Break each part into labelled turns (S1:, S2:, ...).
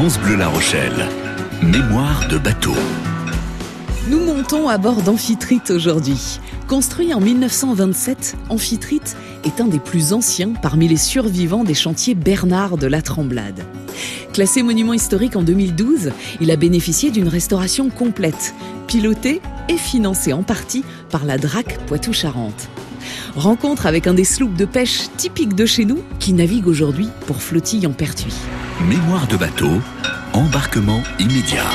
S1: France Bleu La Rochelle. Mémoire de bateau.
S2: Nous montons à bord d'Amphitrite aujourd'hui. Construit en 1927, Amphitrite est un des plus anciens parmi les survivants des chantiers Bernard de la Tremblade. Classé monument historique en 2012, il a bénéficié d'une restauration complète, pilotée et financée en partie par la DRAC Poitou-Charentes. Rencontre avec un des sloops de pêche typiques de chez nous qui navigue aujourd'hui pour flottille en pertuis.
S1: Mémoire de bateau, embarquement immédiat.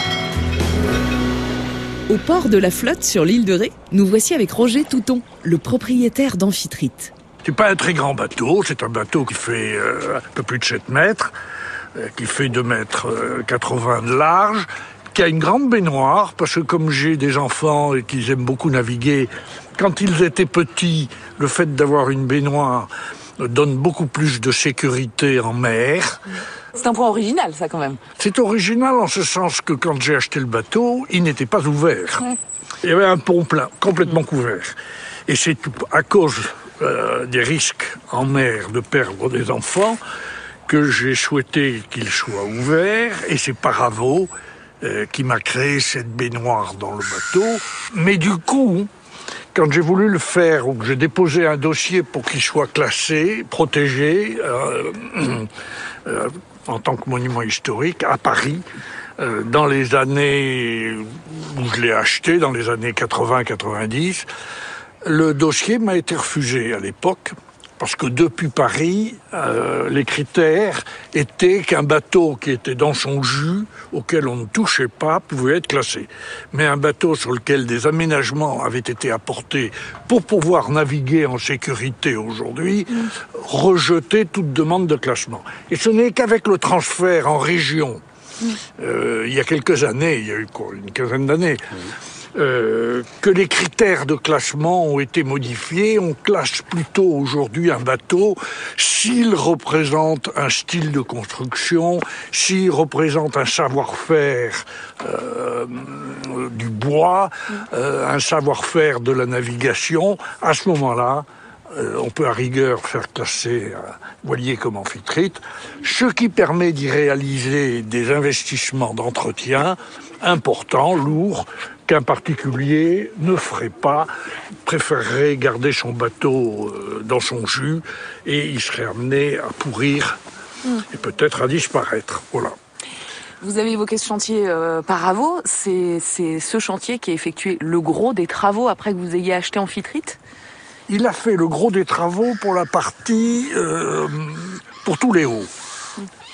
S2: Au port de la flotte sur l'île de Ré, nous voici avec Roger Touton, le propriétaire d'Amphitrite.
S3: C'est pas un très grand bateau, c'est un bateau qui fait euh, un peu plus de 7 mètres, euh, qui fait 2 mètres 80 de large, qui a une grande baignoire, parce que comme j'ai des enfants et qu'ils aiment beaucoup naviguer, quand ils étaient petits, le fait d'avoir une baignoire donne beaucoup plus de sécurité en mer.
S2: C'est un point original, ça, quand même.
S3: C'est original en ce sens que quand j'ai acheté le bateau, il n'était pas ouvert. Il y avait un pont plein, complètement couvert. Et c'est à cause euh, des risques en mer de perdre des enfants que j'ai souhaité qu'il soit ouvert. Et c'est Paravo euh, qui m'a créé cette baignoire dans le bateau. Mais du coup, quand j'ai voulu le faire, ou que j'ai déposé un dossier pour qu'il soit classé, protégé, euh, euh, en tant que monument historique, à Paris, euh, dans les années où je l'ai acheté, dans les années 80-90, le dossier m'a été refusé à l'époque parce que depuis Paris, euh, les critères étaient qu'un bateau qui était dans son jus, auquel on ne touchait pas, pouvait être classé. Mais un bateau sur lequel des aménagements avaient été apportés pour pouvoir naviguer en sécurité aujourd'hui, rejetait toute demande de classement. Et ce n'est qu'avec le transfert en région, euh, il y a quelques années, il y a eu une quinzaine d'années, euh, que les critères de classement ont été modifiés. On classe plutôt aujourd'hui un bateau s'il représente un style de construction, s'il représente un savoir-faire euh, du bois, euh, un savoir-faire de la navigation. À ce moment-là, euh, on peut à rigueur faire classer un voilier comme amphitrite, ce qui permet d'y réaliser des investissements d'entretien importants, lourds, qu'un particulier ne ferait pas, préférerait garder son bateau euh, dans son jus et il serait amené à pourrir et peut-être à disparaître. Voilà.
S2: Vous avez évoqué ce chantier euh, Paravo, c'est c'est ce chantier qui a effectué le gros des travaux après que vous ayez acheté Amphitrite?
S3: Il a fait le gros des travaux pour la partie, euh, pour tous les hauts.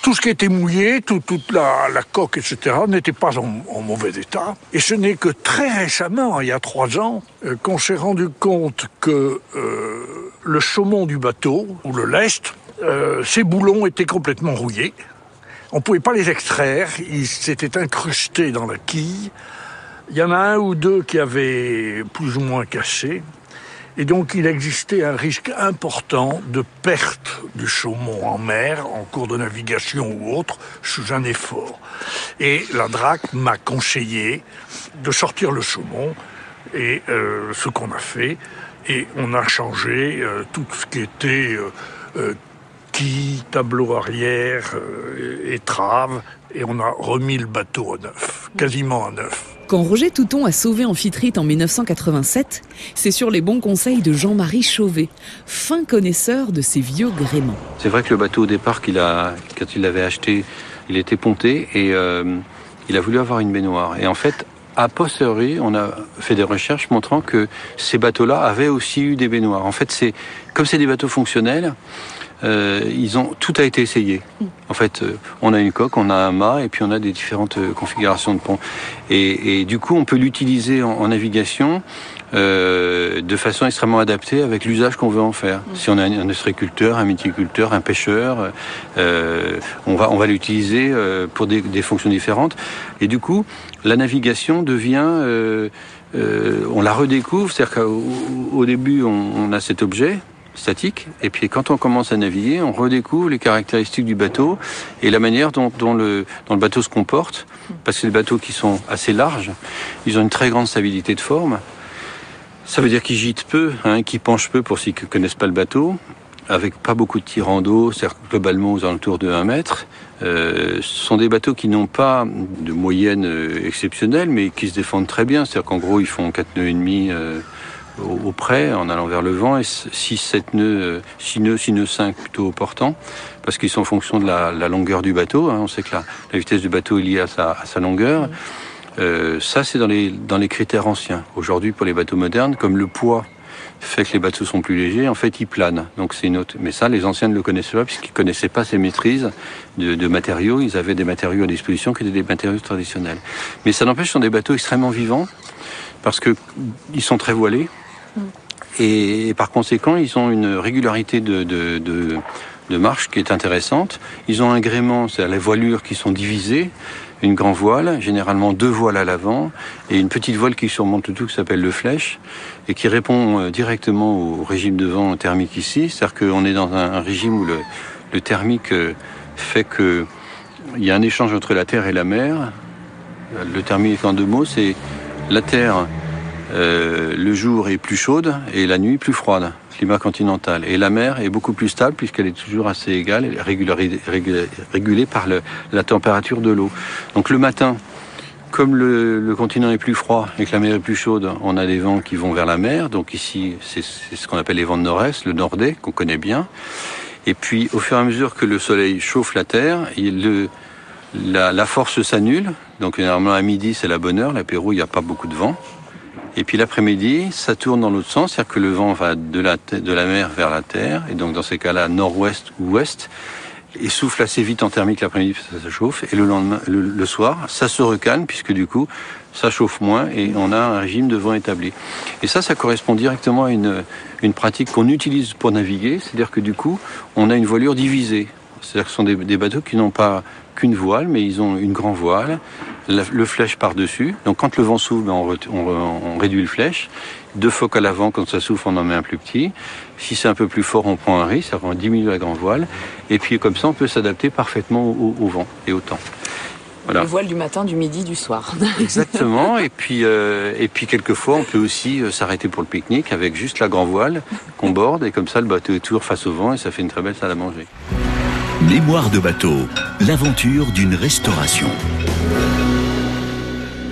S3: Tout ce qui était mouillé, tout- toute la, coque, etc., n'était pas en, en mauvais état. Et ce n'est que très récemment, il y a trois ans, euh, qu'on s'est rendu compte que euh, le saumon du bateau, ou le lest, euh, ses boulons étaient complètement rouillés. On ne pouvait pas les extraire, ils s'étaient incrustés dans la quille. Il y en a un ou deux qui avaient plus ou moins cassé. Et donc il existait un risque important de perte du saumon en mer, en cours de navigation ou autre, sous un effort. Et la DRAC m'a conseillé de sortir le saumon, et euh, ce qu'on a fait, et on a changé euh, tout ce qui était euh, euh, quille, tableau arrière, étrave, et on a remis le bateau à neuf, quasiment à neuf.
S2: Quand Roger Touton a sauvé Amphitrite en 1987, c'est sur les bons conseils de Jean-Marie Chauvet, fin connaisseur de ces vieux gréements.
S4: C'est vrai que le bateau au départ a, quand il l'avait acheté, il était ponté et euh, il a voulu avoir une baignoire. Et en fait, a posteriori, on a fait des recherches montrant que ces bateaux-là avaient aussi eu des baignoires. En fait, c'est comme c'est des bateaux fonctionnels, euh, ils ont tout a été essayé. En fait, euh, on a une coque, on a un mât et puis on a des différentes euh, configurations de pont. Et, du coup, on peut l'utiliser en navigation euh, de façon extrêmement adaptée avec l'usage qu'on veut en faire. Si on a un, ostréiculteur, un méticulteur, un pêcheur, euh, on va on va l'utiliser euh, pour des, des fonctions différentes. Et du coup, la navigation devient euh, euh, on la redécouvre, c'est-à-dire qu'au au début, on, on a cet objet statique, et puis quand on commence à naviguer, on redécouvre les caractéristiques du bateau et la manière dont, dont le, dont le bateau se comporte, parce que les bateaux qui sont assez larges, ils ont une très grande stabilité de forme. Ça veut dire qu'ils gîtent peu, hein, qu'ils penchent peu pour ceux qui ne connaissent pas le bateau. avec pas beaucoup de tirants d'eau, c'est-à-dire globalement aux alentours de 1 mètre. Euh, ce sont des bateaux qui n'ont pas de moyenne euh, exceptionnelle, mais qui se défendent très bien. C'est-à-dire qu'en gros, ils font 4 nœuds et demi euh, au, près, en allant vers le vent, et 6, 7 nœuds, 6 nœuds, 6 nœuds 5 plutôt au portant, parce qu'ils sont en fonction de la, longueur du bateau. Hein. On sait que la, vitesse du bateau est liée à sa longueur. Euh, ça, c'est dans les, dans les critères anciens. Aujourd'hui, pour les bateaux modernes, comme le poids fait que les bateaux sont plus légers, en fait, ils planent. Donc c'est une autre. Mais ça, les anciens ne le connaissaient pas puisqu'ils connaissaient pas ces maîtrises de, de, matériaux. Ils avaient des matériaux à disposition qui étaient des matériaux traditionnels. Mais ça n'empêche, ce sont des bateaux extrêmement vivants parce que ils sont très voilés et, et par conséquent, ils ont une régularité de, de, de, de marche qui est intéressante. Ils ont un gréement, c'est-à-dire les voilures qui sont divisées une grand voile, généralement deux voiles à l'avant, et une petite voile qui surmonte tout qui s'appelle le flèche, et qui répond directement au régime de vent thermique ici. C'est-à-dire qu'on est dans un régime où le, thermique fait que il y a un échange entre la terre et la mer. Le thermique en deux mots, c'est la terre euh, le jour est plus chaude et la nuit plus froide, continental. Et la mer est beaucoup plus stable puisqu'elle est toujours assez égale, régulée, par la température de l'eau. Donc le matin, comme le, continent est plus froid et que la mer est plus chaude, on a des vents qui vont vers la mer. Donc ici, c'est ce qu'on appelle les vents de nord-est, le nordais qu'on connaît bien. Et puis, au fur et à mesure que le soleil chauffe la terre, il, le, la, la force s'annule. Donc, généralement, à midi, c'est la bonne heure. L'apéro, il n'y a pas beaucoup de vent. Et puis l'après-midi, ça tourne dans l'autre sens, c'est-à-dire que le vent va de la, de la mer vers la terre, et donc dans ces cas-là, nord-ouest ou ouest, et souffle assez vite en thermique l'après-midi, ça chauffe, et le lendemain, le, soir, ça se recalme, puisque du coup, ça chauffe moins, et on a un régime de vent établi. Et ça, ça correspond directement à une, une pratique qu'on utilise pour naviguer, c'est-à-dire que du coup, on a une voilure divisée. C'est-à-dire que ce sont des bateaux qui n'ont pas qu'une voile, mais ils ont une grande voile, le flèche par-dessus. Donc quand le vent souffle, ben on, on, on, réduit le flèche. Deux phoques à l'avant, quand ça souffle, on en met un plus petit. Si c'est un peu plus fort, on prend un riz, ça va diminuer la grande voile. Et puis comme ça, on peut s'adapter parfaitement au, au, vent et au temps.
S2: Voilà. Le voile du matin, du midi, du soir.
S4: Exactement. Et puis, euh, et puis quelquefois, on peut aussi euh, s'arrêter pour le pique-nique avec juste la grand voile qu'on borde. Et comme ça, le bateau est toujours face au vent et ça fait une très belle salle à manger.
S1: Mémoire de bateau, l'aventure d'une restauration.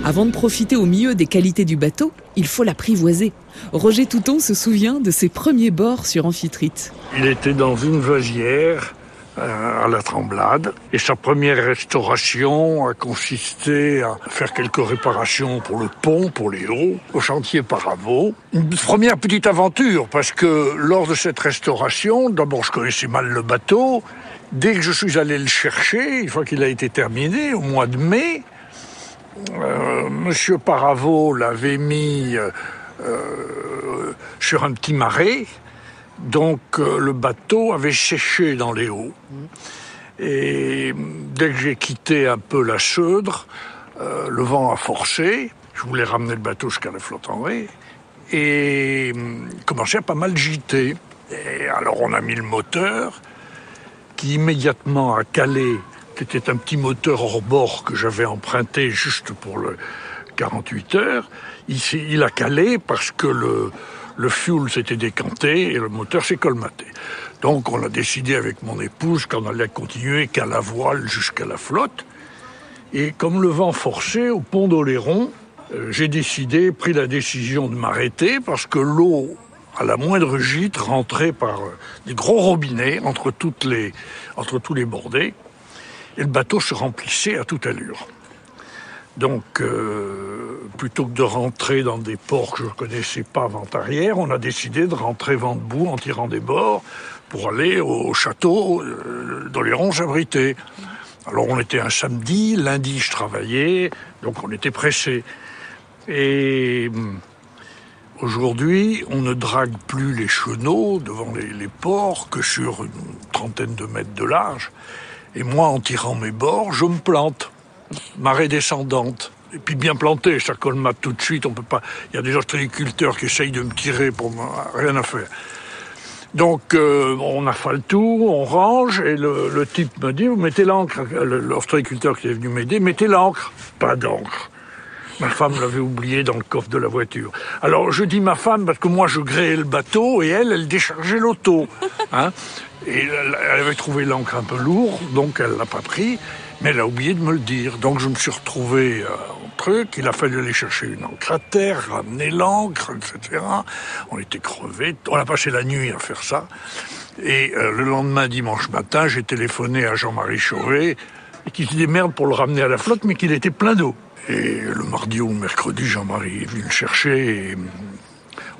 S2: Avant de profiter au mieux des qualités du bateau, il faut l'apprivoiser. Roger Touton se souvient de ses premiers bords sur Amphitrite.
S3: Il était dans une vasière à la Tremblade. Et sa première restauration a consisté à faire quelques réparations pour le pont, pour les hauts, au chantier Paravaux. Une première petite aventure parce que lors de cette restauration, d'abord je connaissais mal le bateau, Dès que je suis allé le chercher, une fois qu'il a été terminé, au mois de mai, euh, Monsieur Paravaux l'avait mis euh, sur un petit marais, donc euh, le bateau avait séché dans les hauts. Et dès que j'ai quitté un peu la Seudre, euh, le vent a forcé. Je voulais ramener le bateau jusqu'à la flotte en vrai et commençait à pas mal giter. Et alors on a mis le moteur qui immédiatement a calé, c'était un petit moteur hors bord que j'avais emprunté juste pour le 48 heures. Il, il a calé parce que le, le fuel s'était décanté et le moteur s'est colmaté. Donc on a décidé avec mon épouse qu'on allait continuer qu'à la voile jusqu'à la flotte. Et comme le vent forçait au pont d'Oléron, euh, j'ai décidé, pris la décision de m'arrêter parce que l'eau à la moindre gîte rentrait par euh, des gros robinets entre, toutes les, entre tous les bordés, et le bateau se remplissait à toute allure. Donc, euh, plutôt que de rentrer dans des ports que je ne connaissais pas vent-arrière, on a décidé de rentrer vent debout en tirant des bords pour aller au château euh, d'Oléron abrité. Alors, on était un samedi, lundi, je travaillais, donc on était pressé. Et hum, Aujourd'hui, on ne drague plus les chenaux devant les, les, ports que sur une trentaine de mètres de large. Et moi, en tirant mes bords, je me plante. Marée descendante. Et puis bien planté, ça colmate tout de suite. On peut pas. Il y a des ostréiculteurs qui essayent de me tirer pour rien à faire. Donc euh, on affale tout, on range et le, type me dit vous mettez l'encre. L'ostréiculteur qui est venu m'aider, mettez l'encre. Pas d'encre. Ma femme l'avait oublié dans le coffre de la voiture. Alors je dis ma femme parce que moi je gréais le bateau et elle, elle déchargeait l'auto. Hein et elle, avait trouvé l'encre un peu lourde, donc elle l'a pas pris, mais elle a oublié de me le dire. Donc je me suis retrouvé euh, au truc, il a fallu aller chercher une encre à terre, ramener l'encre, etc. On était crevés, on a passé la nuit à faire ça. Et euh, le lendemain, dimanche matin, j'ai téléphoné à Jean-Marie Chauvet, et qu'il se démerde pour le ramener à la flotte, mais qu'il était plein d'eau. Et le mardi ou mercredi, Jean-Marie est venu le chercher et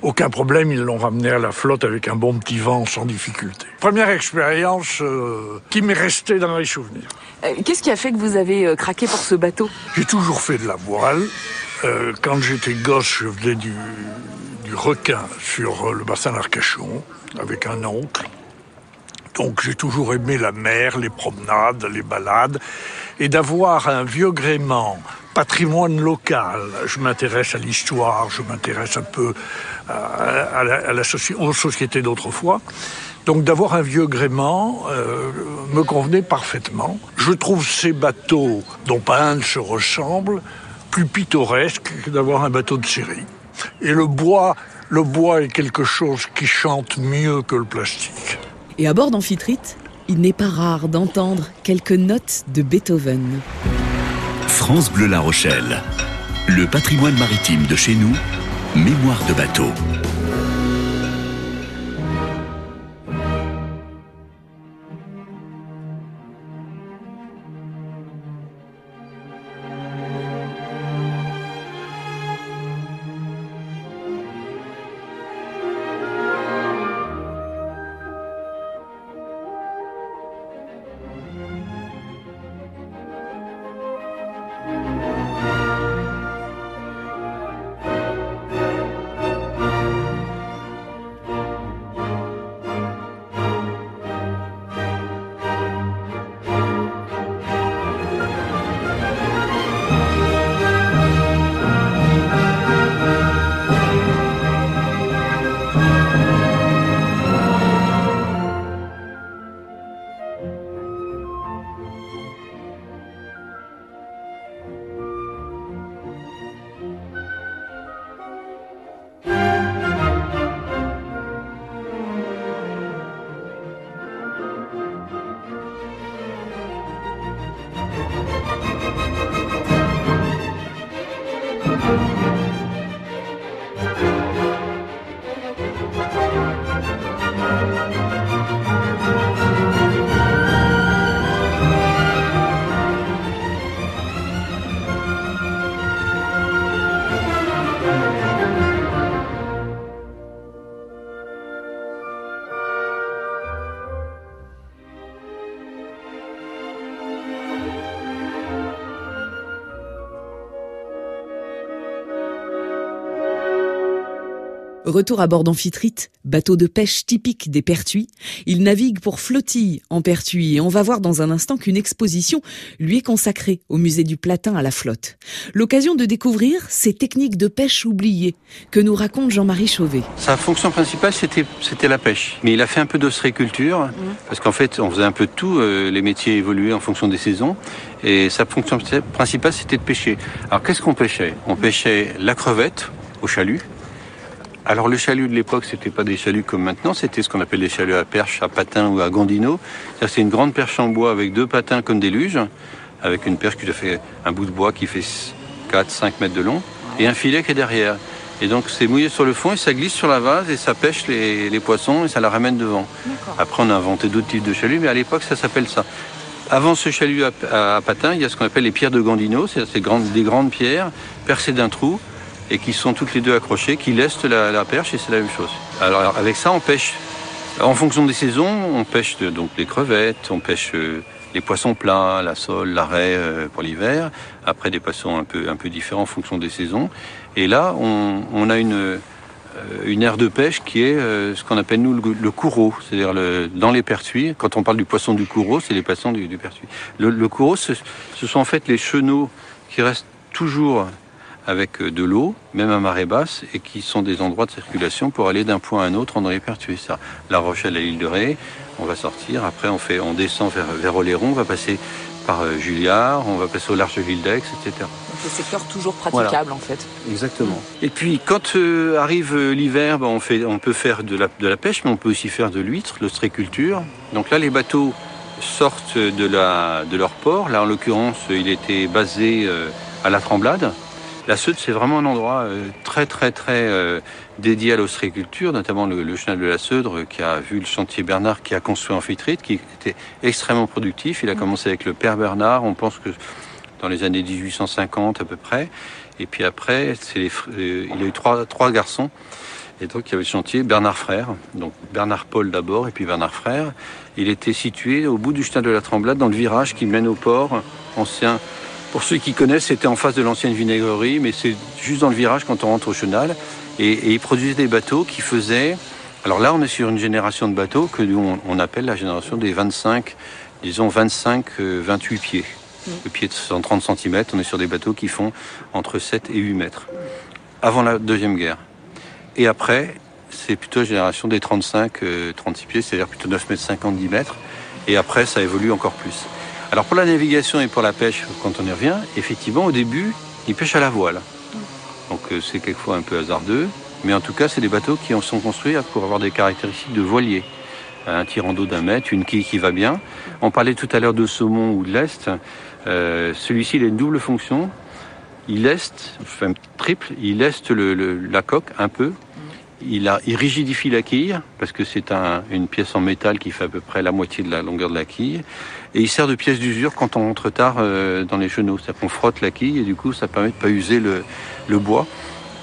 S3: aucun problème, ils l'ont ramené à la flotte avec un bon petit vent sans difficulté. Première expérience euh, qui m'est restée dans les souvenirs.
S2: Euh, qu'est-ce qui a fait que vous avez euh, craqué pour ce bateau?
S3: J'ai toujours fait de la voile. quand j'étais gosse, je faisais du, du requin sur le bassin d'Arcachon avec un oncle. Donc j'ai toujours aimé la mer, les promenades, les balades. Et d'avoir un vieux gréement patrimoine local. Je m'intéresse à l'histoire, je m'intéresse un peu à, la, aux sociétés d'autrefois. Donc d'avoir un vieux gréement euh, me convenait parfaitement. Je trouve ces bateaux, dont pas un ne se ressemble, plus pittoresques que d'avoir un bateau de série. Et le bois, le bois est quelque chose qui chante mieux que le plastique.
S2: Et à bord d'Amphitrite, il n'est pas rare d'entendre quelques notes de Beethoven.
S1: France Bleu La Rochelle. Le patrimoine maritime de chez nous, mémoire de bateau.
S2: Retour à bord d'Amphitrite, bateau de pêche typique des Pertuis. Il navigue pour flottille en Pertuis et on va voir dans un instant qu'une exposition lui est consacrée au musée du Platin à la flotte. L'occasion de découvrir ces techniques de pêche oubliées que nous raconte Jean-Marie Chauvet.
S4: Sa fonction principale c'était c'était la pêche, mais il a fait un peu d'ostréiculture mmh. parce qu'en fait on faisait un peu de tout, euh, les métiers évoluaient en fonction des saisons et sa fonction principale c'était de pêcher. Alors qu'est-ce qu'on pêchait? On pêchait la crevette au chalut alors le chalut de l'époque, c'était pas des chaluts comme maintenant, c'était ce qu'on appelle des chaluts à perche, à patins ou à gandino. C'est une grande perche en bois avec deux patins comme des luges, avec une perche qui fait un bout de bois qui fait 4-5 mètres de long, et un filet qui est derrière. Et donc c'est mouillé sur le fond et ça glisse sur la vase et ça pêche les, poissons et ça la ramène devant. Après on a inventé d'autres types de chaluts, mais à l'époque ça s'appelle ça. Avant ce chalut à, patins, il y a ce qu'on appelle les pierres de Gandino, c'est des grandes pierres percées d'un trou et qui sont toutes les deux accrochées, qui laissent la, perche et c'est la même chose. Alors avec ça, on pêche en fonction des saisons, on pêche donc les crevettes, on pêche euh, les poissons plats, la sole, l'arrêt euh, pour l'hiver. Après des poissons un peu un peu différents en fonction des saisons. Et là, on, a une euh, une aire de pêche qui est ce qu'on appelle nous le, coureau, c'est-à-dire dans les pertuis. Quand on parle du poisson du coureau, c'est les poissons du, pertuis. Le, le coureau, ce, ce, sont en fait les chenaux qui restent toujours avec euh, de l'eau, même à marée basse, et qui sont des endroits de circulation pour aller d'un point à un autre en répertuer ça. La Rochelle à l'île de Ré, on va sortir, après on, fait, on descend vers, vers Oléron, on va passer par euh, Juliard, on va passer au large de l'île d'Aix, etc.
S2: Donc le secteur toujours praticable en fait.
S4: Exactement. Et puis quand euh, arrive euh, l'hiver, ben, on, fait, on peut faire de la, de la pêche, mais on peut aussi faire de l'huître, l'ostréculture. Donc là, les bateaux sortent de, la, de leur port. Là, en l'occurrence, il était basé à la Tremblade. La Seude, c'est vraiment un endroit très, très, très dédié à l'ostréiculture, notamment le, le, chenal de la Seudre, qui a vu le chantier Bernard, qui a construit Amphitrite, qui était extrêmement productif. Il a commencé avec le père Bernard, on pense que dans les années 1850 à peu près. Et puis après, les, euh, il a eu trois, trois garçons. Et donc il y avait le chantier Bernard Frère, donc Bernard Paul d'abord et puis Bernard Frère. Il était situé au bout du chenal de la Tremblade, dans le virage qui mène au port ancien. Pour ceux qui connaissent, c'était en face de l'ancienne vinaigrerie, mais c'est juste dans le virage quand on rentre au chenal. Et, et il produisait des bateaux qui faisaient... Alors là, on est sur une génération de bateaux que nous, on, on appelle la génération des 25, disons 25, 28 pieds. Le pied de 130 cm, on est sur des bateaux qui font entre 7 et 8 mètres. Avant la Deuxième Guerre. Et après, c'est plutôt la génération des 35, 36 pieds, c'est-à-dire plutôt 9 mètres 50, 10 mètres. Et après, ça évolue encore plus. Alors pour la navigation et pour la pêche, quand on y revient, effectivement, au début, ils pêchent à la voile. Donc c'est quelquefois un peu hasardeux, mais en tout cas, c'est des bateaux qui en sont construits pour avoir des caractéristiques de voilier. Un tirant d'eau d'un mètre, une quille qui va bien. On parlait tout à l'heure de saumon ou de lest. Euh, Celui-ci, il a une double fonction. Il leste, enfin triple, il leste le, le, la coque un peu. Il, a, il rigidifie la quille, parce que c'est un, une pièce en métal qui fait à peu près la moitié de la longueur de la quille. Et il sert de pièce d'usure quand on rentre tard euh, dans les chenaux. C'est-à-dire qu'on frotte la quille et du coup, ça permet de pas user le, le bois.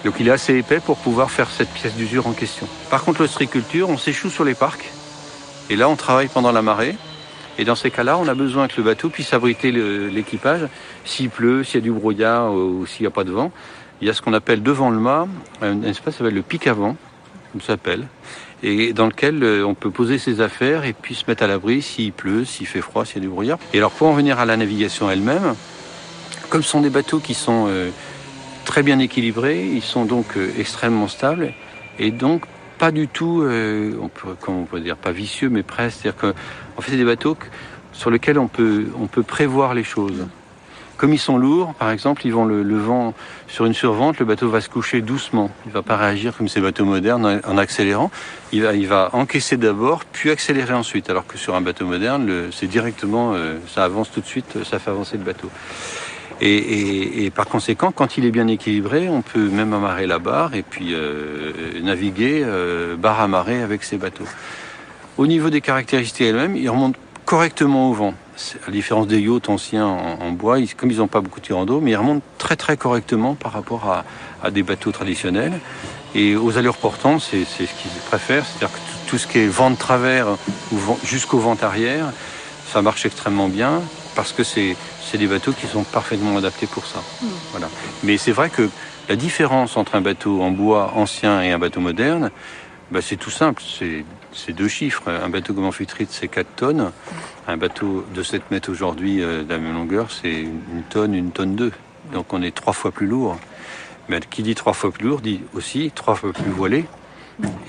S4: Donc il est assez épais pour pouvoir faire cette pièce d'usure en question. Par contre, l'ostriculture, on s'échoue sur les parcs. Et là, on travaille pendant la marée. Et dans ces cas-là, on a besoin que le bateau puisse abriter l'équipage. S'il pleut, s'il y a du brouillard ou s'il n'y a pas de vent, il y a ce qu'on appelle devant le mât un espace qui s'appelle le pic avant, comme ça s'appelle, et dans lequel on peut poser ses affaires et puis se mettre à l'abri s'il pleut, s'il fait froid, s'il y a du brouillard. Et alors pour en venir à la navigation elle-même, comme ce sont des bateaux qui sont euh, très bien équilibrés, ils sont donc euh, extrêmement stables et donc pas du tout, euh, on peut, comment on peut dire, pas vicieux, mais presque. C'est-à-dire qu'en fait, c'est des bateaux que, sur lesquels on peut prévoir les choses. Comme ils sont lourds, par exemple, ils vont le, vent sur une survente, le bateau va se coucher doucement. Il va pas réagir comme ces bateaux modernes en, accélérant. Il va, encaisser d'abord, puis accélérer ensuite. Alors que sur un bateau moderne, c'est directement, euh, ça avance tout de suite, ça fait avancer le bateau. Et, par conséquent, quand il est bien équilibré, on peut même amarrer la barre et puis euh, naviguer euh, barre amarrée avec ces bateaux. Au niveau des caractéristiques elles-mêmes, ils remontent correctement au vent. À la différence des yachts anciens en, en bois, ils, comme ils n'ont pas beaucoup de tirants d'eau, mais ils remontent très très correctement par rapport à, à des bateaux traditionnels. Et aux allures portantes, c'est ce qu'ils préfèrent, c'est-à-dire que tout, tout, ce qui est vent de travers jusqu'au vent arrière, ça marche extrêmement bien parce que c'est des bateaux qui sont parfaitement adaptés pour ça. Mmh. Voilà. Mais c'est vrai que la différence entre un bateau en bois ancien et un bateau moderne, bah c'est tout simple, c'est deux chiffres. Un bateau comme Amphitrite, c'est 4 tonnes. Un bateau de 7 mètres aujourd'hui euh, de la même longueur, c'est une tonne, une tonne 2. Donc on est trois fois plus lourd. Mais qui dit trois fois plus lourd dit aussi trois fois plus voilé.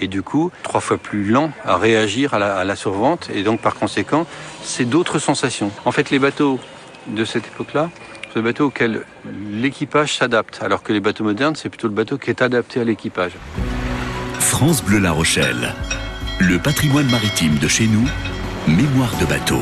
S4: Et du coup, trois fois plus lent à réagir à la, à la survente. Et donc, par conséquent, c'est d'autres sensations. En fait, les bateaux de cette époque-là, c'est des bateaux auxquels l'équipage s'adapte. Alors que les bateaux modernes, c'est plutôt le bateau qui est adapté à l'équipage.
S1: France Bleu La Rochelle. Le patrimoine maritime de chez nous, mémoire de bateau.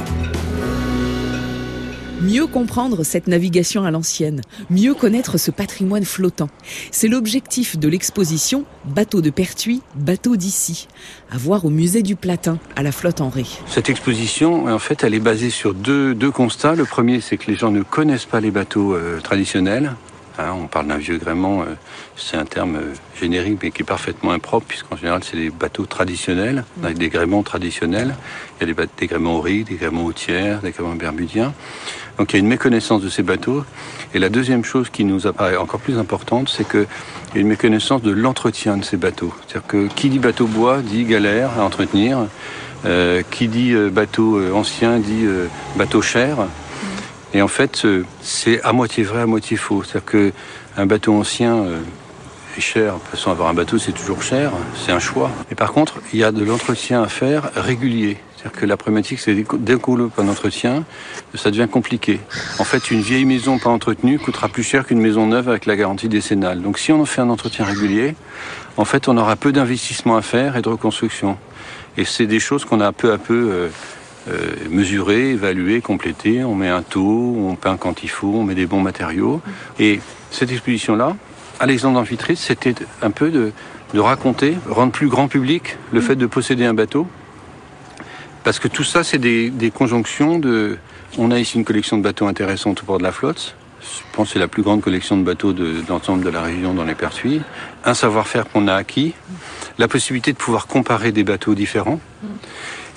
S2: Mieux comprendre cette navigation à l'ancienne, mieux connaître ce patrimoine flottant. C'est l'objectif de l'exposition Bateau de Pertuis, bateau d'ici, à voir au musée du Platin, à la flotte en Ré.
S4: Cette exposition, en fait, elle est basée sur deux, deux constats. Le premier, c'est que les gens ne connaissent pas les bateaux euh, traditionnels. Hein, on parle d'un vieux gréement, euh, c'est un terme euh, générique mais qui est parfaitement impropre puisqu'en général c'est des bateaux traditionnels, avec des gréements traditionnels. Il y a des, des gréements auriques, des gréements hautières, des gréements bermudiens. Donc il y a une méconnaissance de ces bateaux. Et la deuxième chose qui nous apparaît encore plus importante, c'est qu'il y a une méconnaissance de l'entretien de ces bateaux. C'est-à-dire que qui dit bateau bois dit galère à entretenir. Euh, qui dit bateau ancien dit bateau cher. Et en fait, c'est à moitié vrai, à moitié faux. C'est-à-dire qu'un bateau ancien est cher. De toute façon, avoir un bateau, c'est toujours cher. C'est un choix. Mais par contre, il y a de l'entretien à faire régulier. C'est-à-dire que la problématique, c'est dès qu'on d'entretien, ça devient compliqué. En fait, une vieille maison pas entretenue coûtera plus cher qu'une maison neuve avec la garantie décennale. Donc si on en fait un entretien régulier, en fait, on aura peu d'investissement à faire et de reconstruction. Et c'est des choses qu'on a peu à peu euh, euh, mesurées, évaluées, complétées. On met un taux, on peint quand il faut, on met des bons matériaux. Et cette exposition-là, l'exemple d'Amphitrite, c'était un peu de, de raconter, rendre plus grand public le fait de posséder un bateau parce que tout ça, c'est des, conjonctions de. On a ici une collection de bateaux intéressante au port de la flotte. Je pense que c'est la plus grande collection de bateaux de, l'ensemble de la région dans les Pertuis. Un savoir-faire qu'on a acquis, la possibilité de pouvoir comparer des bateaux différents,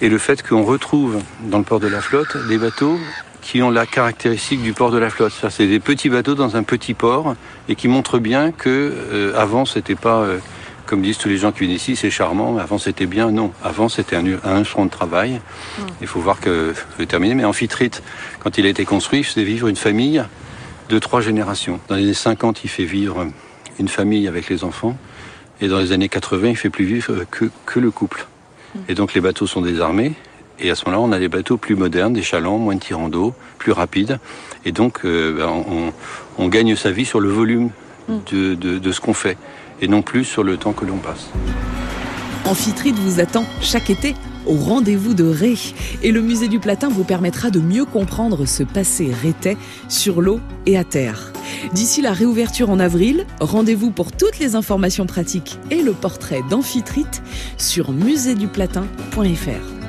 S4: et le fait qu'on retrouve dans le port de la flotte des bateaux qui ont la caractéristique du port de la flotte. C'est des petits bateaux dans un petit port et qui montrent bien que euh, avant c'était pas euh, comme disent tous les gens qui viennent ici, c'est charmant, mais avant c'était bien. Non, avant c'était un, un front de travail. Il faut voir que c'est terminé. Mais Amphitrite, quand il a été construit, il faisait vivre une famille de trois générations. Dans les années 50, il fait vivre une famille avec les enfants. Et dans les années 80, il fait plus vivre que, que le couple. Et donc les bateaux sont désarmés. Et à ce moment-là, on a des bateaux plus modernes, des chalands, moins de tirants d'eau, plus rapides. Et donc, euh, ben, on, on, gagne sa vie sur le volume de, de, de ce qu'on fait et non plus sur le temps que l'on passe.
S2: Amphitrite vous attend chaque été au rendez-vous de Ré et le musée du Platin vous permettra de mieux comprendre ce passé rétais sur l'eau et à terre. D'ici la réouverture en avril, rendez-vous pour toutes les informations pratiques et le portrait d'Amphitrite sur muséduplatin.fr.